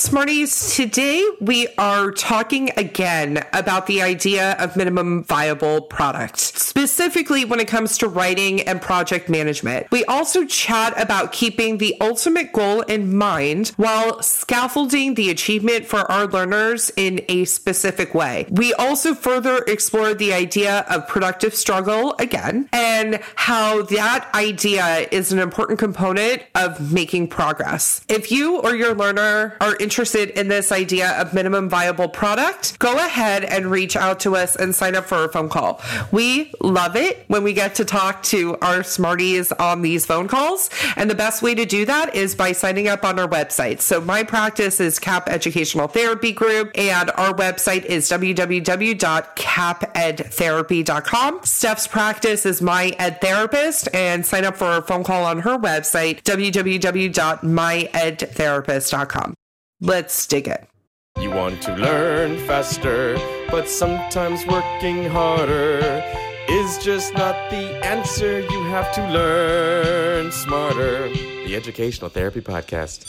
Smarties, today we are talking again about the idea of minimum viable product, specifically when it comes to writing and project management. We also chat about keeping the ultimate goal in mind while scaffolding the achievement for our learners in a specific way. We also further explore the idea of productive struggle again and how that idea is an important component of making progress. If you or your learner are interested in this idea of minimum viable product, go ahead and reach out to us and sign up for a phone call. We love it when we get to talk to our smarties on these phone calls. And the best way to do that is by signing up on our website. So my practice is Kapp Educational Therapy Group, and our website is www.kappedtherapy.com. Steph's practice is My Ed Therapist, and sign up for a phone call on her website, www.myedtherapist.com. Let's dig it. You want to learn faster, but sometimes working harder is just not the answer. You have to learn smarter. The Educational Therapy Podcast.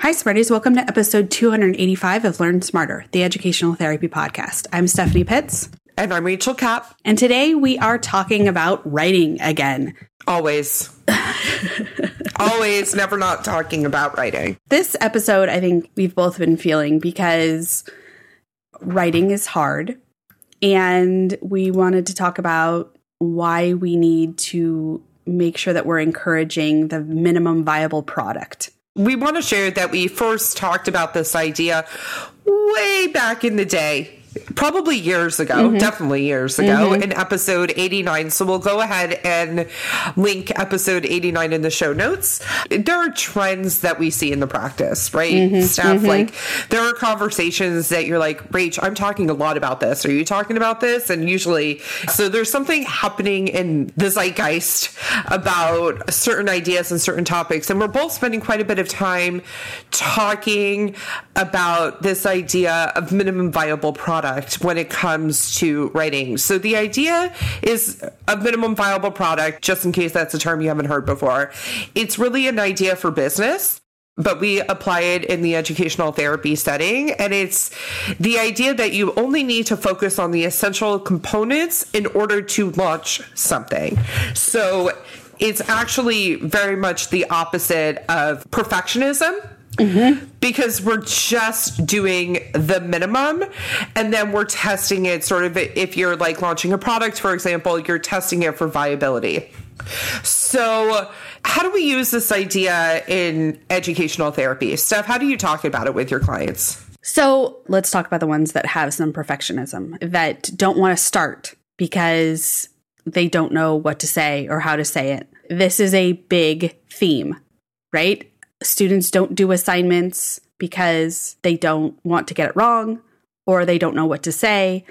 Hi, Smarties. Welcome to episode 285 of Learn Smarter, the Educational Therapy Podcast. I'm Stephanie Pitts. And I'm Rachel Kapp. And today we are talking about writing again. Always. Always, never not talking about writing. This episode, I think we've both been feeling because writing is hard. And we wanted to talk about why we need to make sure that we're encouraging the minimum viable product. We want to share that we first talked about this idea way back in the day probably years ago, mm-hmm. definitely years ago, mm-hmm. in episode 89. So we'll go ahead and link episode 89 in the show notes. There are trends that we see in the practice, right? Mm-hmm. Steph mm-hmm. like there are conversations that you're like, Rach, I'm talking a lot about this. Are you talking about this? And usually, so there's something happening in the zeitgeist about certain ideas and certain topics. And we're both spending quite a bit of time talking about this idea of minimum viable product product when it comes to writing. So the idea is a minimum viable product, just in case that's a term you haven't heard before. It's really an idea for business but we apply it in the educational therapy setting. And it's the idea that you only need to focus on the essential components in order to launch something. So it's actually very much the opposite of perfectionism Mm-hmm. Because we're just doing the minimum and then we're testing it sort of if you're like launching a product, for example, you're testing it for viability. So, how do we use this idea in educational therapy? Steph, how do you talk about it with your clients? So, let's talk about the ones that have some perfectionism, that don't want to start because they don't know what to say or how to say it. This is a big theme, right? Students don't do assignments because they don't want to get it wrong or they don't know what to say.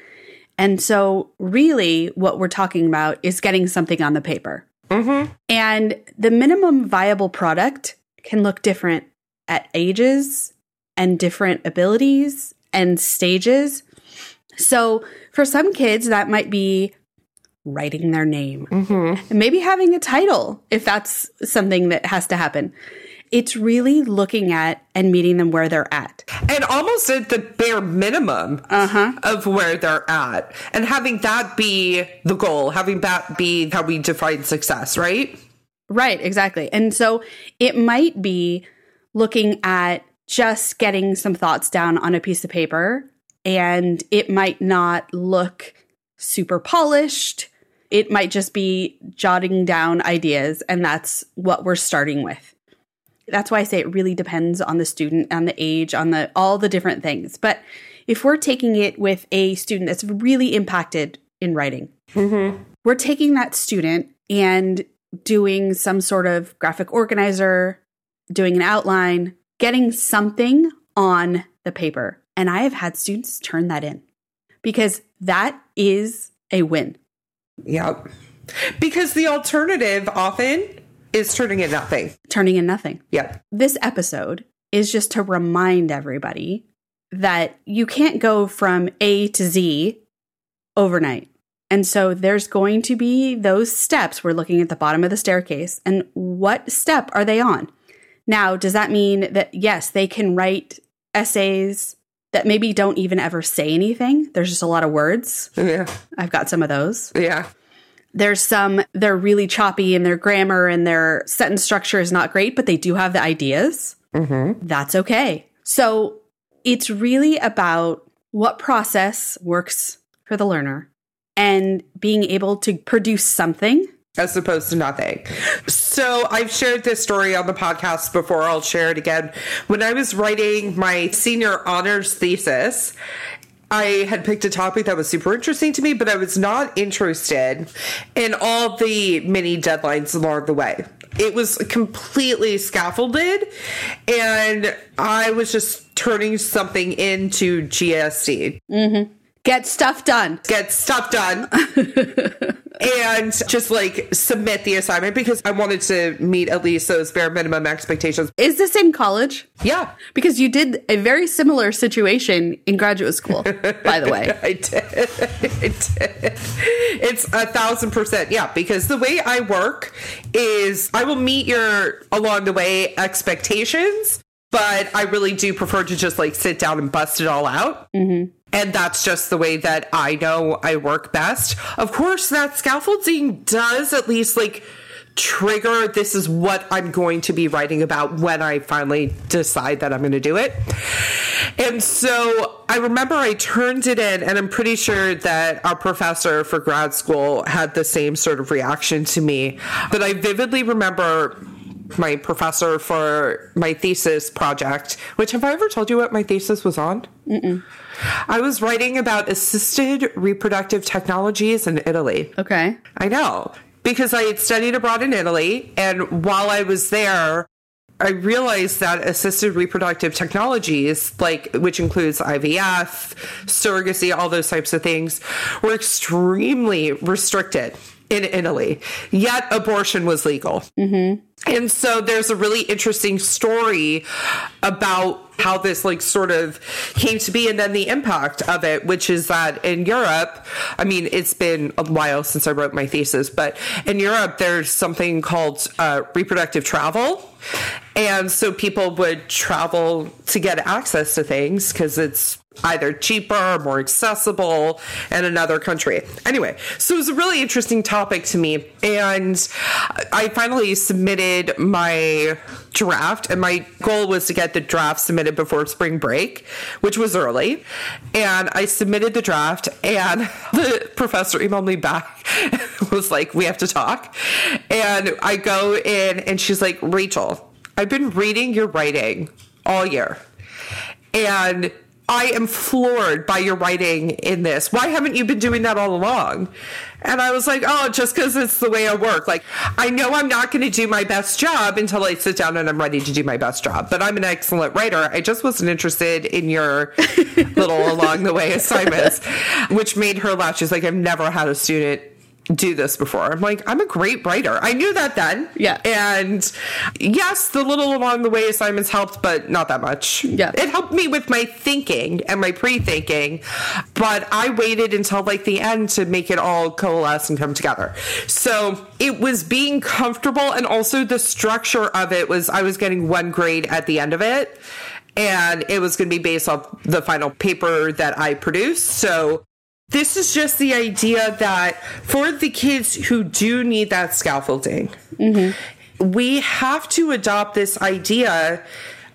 And so, really, what we're talking about is getting something on the paper. Mm-hmm. And the minimum viable product can look different at ages and different abilities and stages. So, for some kids, that might be writing their name mm-hmm. maybe having a title if that's something that has to happen. It's really looking at and meeting them where they're at. And almost at the bare minimum uh-huh. of where they're at. And having that be the goal, having that be how we define success, right? Right, exactly. And so it might be looking at just getting some thoughts down on a piece of paper, and it might not look super polished. It might just be jotting down ideas, and that's what we're starting with that's why I say it really depends on the student, on the age, on the all the different things. But if we're taking it with a student that's really impacted in writing, mm-hmm. we're taking that student and doing some sort of graphic organizer, doing an outline, getting something on the paper. And I have had students turn that in because that is a win. Yep. Because the alternative often is turning in nothing. Turning in nothing. Yeah. This episode is just to remind everybody that you can't go from A to Z overnight. And so there's going to be those steps. We're looking at the bottom of the staircase. And what step are they on? Now, does that mean that, yes, they can write essays that maybe don't even ever say anything? There's just a lot of words. Yeah. I've got some of those. Yeah. There's some, they're really choppy and their grammar and their sentence structure is not great, but they do have the ideas. Mm-hmm. That's okay. So it's really about what process works for the learner and being able to produce something as opposed to nothing. So I've shared this story on the podcast before. I'll share it again. When I was writing my senior honors thesis, I had picked a topic that was super interesting to me, but I was not interested in all the mini deadlines along the way. It was completely scaffolded, and I was just turning something into GSD. Mm-hmm. Get stuff done. Get stuff done. and just like submit the assignment because I wanted to meet at least those bare minimum expectations. Is this in college? Yeah. Because you did a very similar situation in graduate school, by the way. I did. I did. It's a thousand percent. Yeah. Because the way I work is I will meet your along the way expectations, but I really do prefer to just like sit down and bust it all out. Mm-hmm. And that's just the way that I know I work best. Of course, that scaffolding does at least like trigger this is what I'm going to be writing about when I finally decide that I'm going to do it. And so I remember I turned it in, and I'm pretty sure that our professor for grad school had the same sort of reaction to me. But I vividly remember my professor for my thesis project, which have I ever told you what my thesis was on? Mm-mm. I was writing about assisted reproductive technologies in Italy. Okay. I know. Because I had studied abroad in Italy, and while I was there, I realized that assisted reproductive technologies, like which includes IVF, surrogacy, all those types of things, were extremely restricted in Italy. Yet abortion was legal. Mm-hmm. And so there's a really interesting story about how this like sort of came to be and then the impact of it, which is that in Europe, I mean, it's been a while since I wrote my thesis, but in Europe, there's something called uh, reproductive travel. And so people would travel to get access to things because it's either cheaper or more accessible in another country. Anyway, so it was a really interesting topic to me. And I finally submitted my draft, and my goal was to get the draft submitted before spring break, which was early. And I submitted the draft, and the professor emailed me back, was like, We have to talk. And I go in, and she's like, Rachel, I've been reading your writing all year. And I am floored by your writing in this. Why haven't you been doing that all along? And I was like, oh, just because it's the way I work. Like, I know I'm not going to do my best job until I sit down and I'm ready to do my best job. But I'm an excellent writer. I just wasn't interested in your little along the way assignments, which made her laugh. She's like, I've never had a student do this before. I'm like, I'm a great writer. I knew that then. Yeah. And yes, the little along the way assignments helped, but not that much. Yeah. It helped me with my thinking and my pre thinking, but I waited until like the end to make it all coalesce and come together. So it was being comfortable and also the structure of it was I was getting one grade at the end of it. And it was going to be based off the final paper that I produced. So this is just the idea that for the kids who do need that scaffolding, mm-hmm. we have to adopt this idea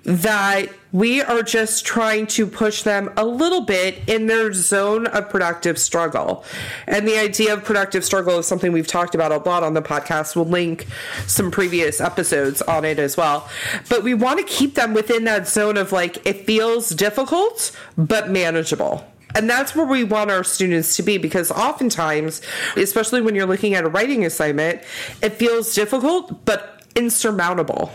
that we are just trying to push them a little bit in their zone of productive struggle. And the idea of productive struggle is something we've talked about a lot on the podcast. We'll link some previous episodes on it as well. But we want to keep them within that zone of like, it feels difficult, but manageable. And that's where we want our students to be because oftentimes, especially when you're looking at a writing assignment, it feels difficult but insurmountable.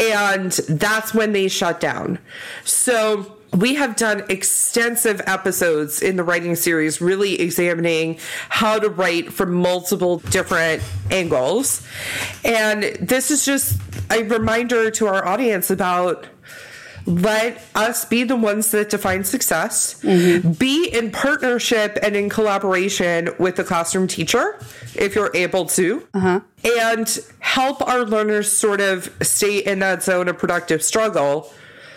And that's when they shut down. So, we have done extensive episodes in the writing series, really examining how to write from multiple different angles. And this is just a reminder to our audience about let us be the ones that define success. Be in partnership and in collaboration with the classroom teacher if you're able to. Uh-huh. And help our learners sort of stay in that zone of productive struggle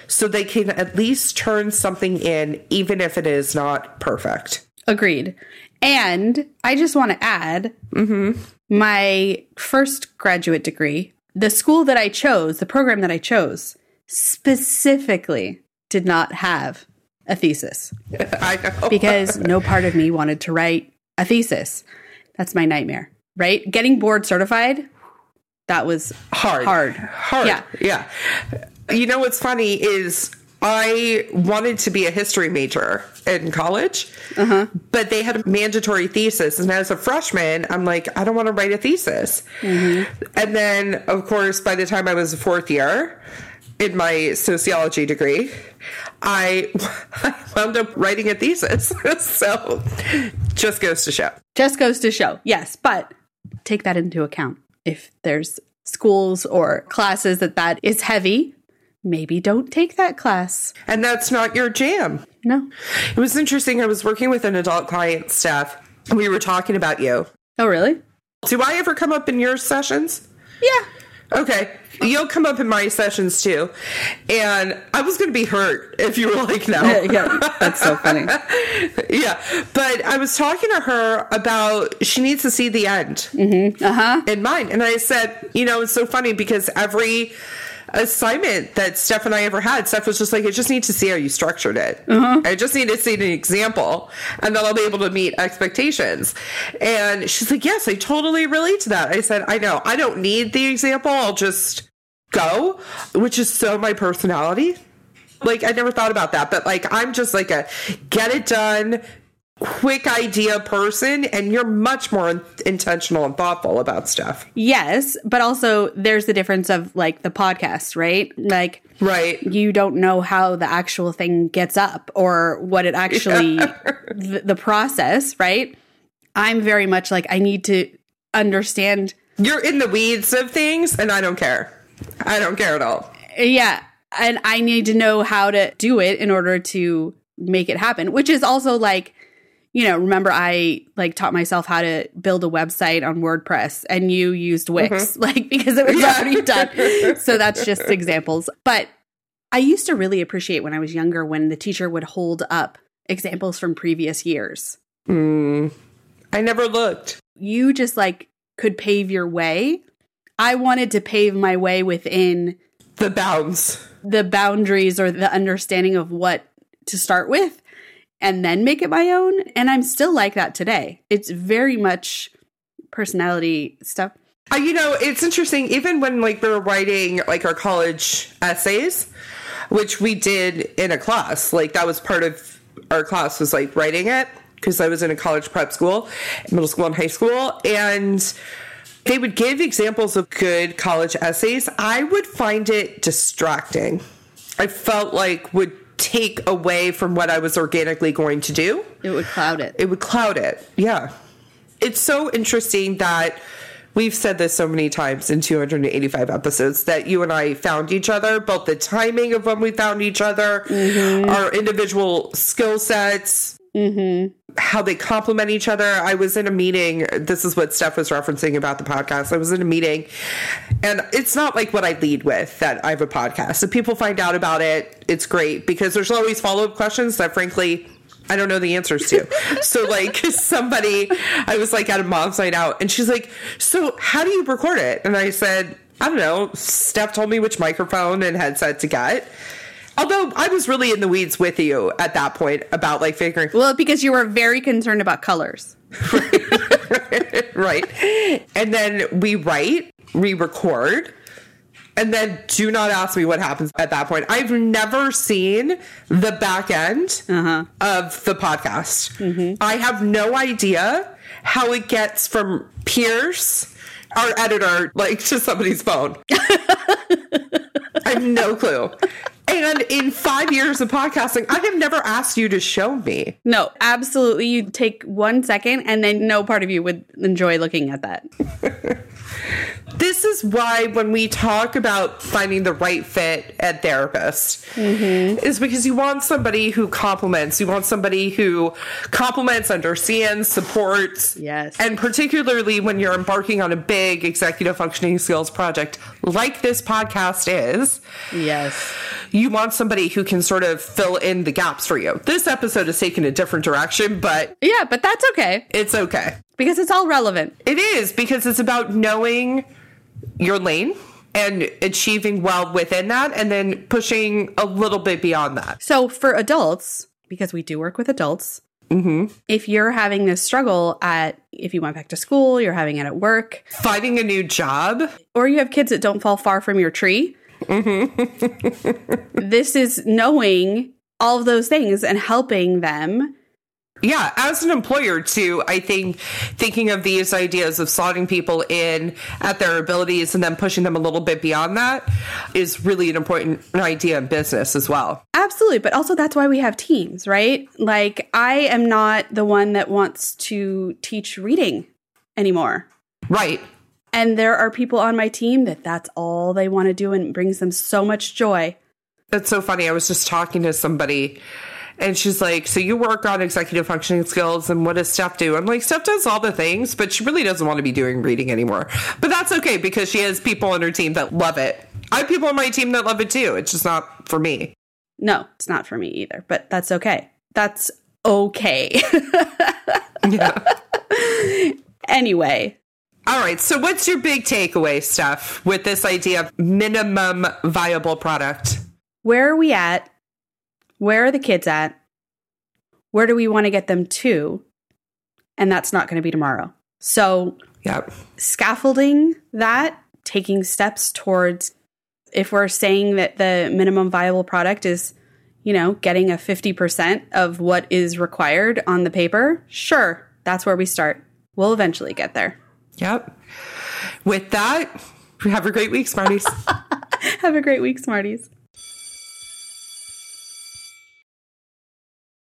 so they can at least turn something in, even if it is not perfect. Agreed. And I just want to add mm-hmm. my first graduate degree, the school that I chose, the program that I chose, specifically did not have a thesis because no part of me wanted to write a thesis. That's my nightmare, right? Getting board certified, that was hard. hard. Hard. Yeah. Yeah. You know what's funny is I wanted to be a history major in college, Uh-huh. but they had a mandatory thesis. And as a freshman, I'm like, I don't want to write a thesis. Mm-hmm. And then, of course, by the time I was a fourth year in my sociology degree, I, I wound up writing a thesis. so just goes to show. Just goes to show, yes, but take that into account. If there's schools or classes that that is heavy, maybe don't take that class. And that's not your jam. No. It was interesting. I was working with an adult client, Steph. and We were talking about you. Oh, really? Do I ever come up in your sessions? Yeah. Okay. You'll come up in my sessions too. And I was going to be hurt if you were like, no. yeah, that's so funny. yeah. But I was talking to her about she needs to see the end mm-hmm, uh-huh. in mine. And I said, you know, it's so funny because every assignment that Steph and I ever had, Steph was just like, I just need to see how you structured it. Uh-huh. I just need to see an example and then I'll be able to meet expectations. And she's like, Yes, I totally relate to that. I said, I know. I don't need the example. I'll just go, which is so my personality. Like I never thought about that, but like I'm just like a get it done, quick idea person, and you're much more in- intentional and thoughtful about stuff. Yes, but also there's the difference of like the podcast, right? Like Right. you don't know how the actual thing gets up or what it actually the, the process, right? I'm very much like I need to understand You're in the weeds of things, and I don't care. I don't care at all. yeah, and I need to know how to do it in order to make it happen, which is also like you know, remember I like taught myself how to build a website on WordPress and you used Wix mm-hmm. like because it was Yeah. already done. So that's just examples. But I used to really appreciate when I was younger when the teacher would hold up examples from previous years. Mm. I never looked. You just like could pave your way. I wanted to pave my way within The bounds. the boundaries or the understanding of what to start with and then make it my own. And I'm still like that today. It's very much personality stuff. Uh, you know, it's interesting. Even when like we were writing like our college essays, which we did in a class, like that was part of our class was like writing it because I was in a college prep school, middle school and high school, and they would give examples of good college essays. I would find it distracting. I felt like would take away from what I was organically going to do It would cloud it. it would cloud it. Yeah. It's so interesting that we've said this so many times in 285 episodes that you and I found each other, both the timing of when we found each other, mm-hmm. our individual skill sets, mm-hmm. How they complement each other. I was in a meeting. This is what Steph was referencing about the podcast. I was in a meeting, and it's not like what I lead with that I have a podcast. If people find out about it, it's great because there's always follow up questions that, frankly, I don't know the answers to. so, like, somebody, I was like at a mom's night out, and she's like, So, how do you record it? And I said, I don't know. Steph told me which microphone and headset to get. Although I was really in the weeds with you at that point about like figuring Well, because you were very concerned about colors. right. And then we write, we record, and then do not ask me what happens at that point. I've never seen the back end uh-huh. of the podcast. Mm-hmm. I have no idea how it gets from Pierce, our editor, like to somebody's phone. I have no clue. And in five years of podcasting, I have never asked you to show me. No, absolutely. You'd take one second and then no part of you would enjoy looking at that. This is why when we talk about finding the right fit at therapist Mm-hmm. is because you want somebody who compliments you want somebody who complements, understands, supports. Yes. And particularly when you're embarking on a big executive functioning skills project like this podcast is, Yes. you want somebody who can sort of fill in the gaps for you. This episode is taking a different direction, but Yeah, but that's okay it's okay. because it's all relevant. It is because it's about knowing your lane and achieving well within that and then pushing a little bit beyond that. So for adults, because we do work with adults, mm-hmm. if you're having this struggle at, if you went back to school, you're having it at work, Finding a new job, or you have kids that don't fall far from your tree, this is knowing all of those things and helping them. yeah, as an employer too, I think thinking of these ideas of slotting people in at their abilities and then pushing them a little bit beyond that is really an important idea in business as well. Absolutely. But also, that's why we have teams, right? Like, I am not the one that wants to teach reading anymore. Right. And there are people on my team that that's all they want to do and brings them so much joy. That's so funny. I was just talking to somebody and she's like, So you work on executive functioning skills and what does Steph do? I'm like, Steph does all the things, but she really doesn't want to be doing reading anymore. But that's okay because she has people on her team that love it. I have people on my team that love it too. It's just not for me. No, it's not for me either, but that's okay. That's okay. Yeah. anyway, all right. So what's your big takeaway, Steph, with this idea of minimum viable product? where are we at? Where are the kids at? Where do we want to get them to? And that's not going to be tomorrow. So, Yep. scaffolding that, taking steps towards if we're saying that the minimum viable product is, you know, getting a 50% of what is required on the paper, sure, that's where we start. We'll eventually get there. Yep. With that, have a great week, Smarties. Have a great week, Smarties.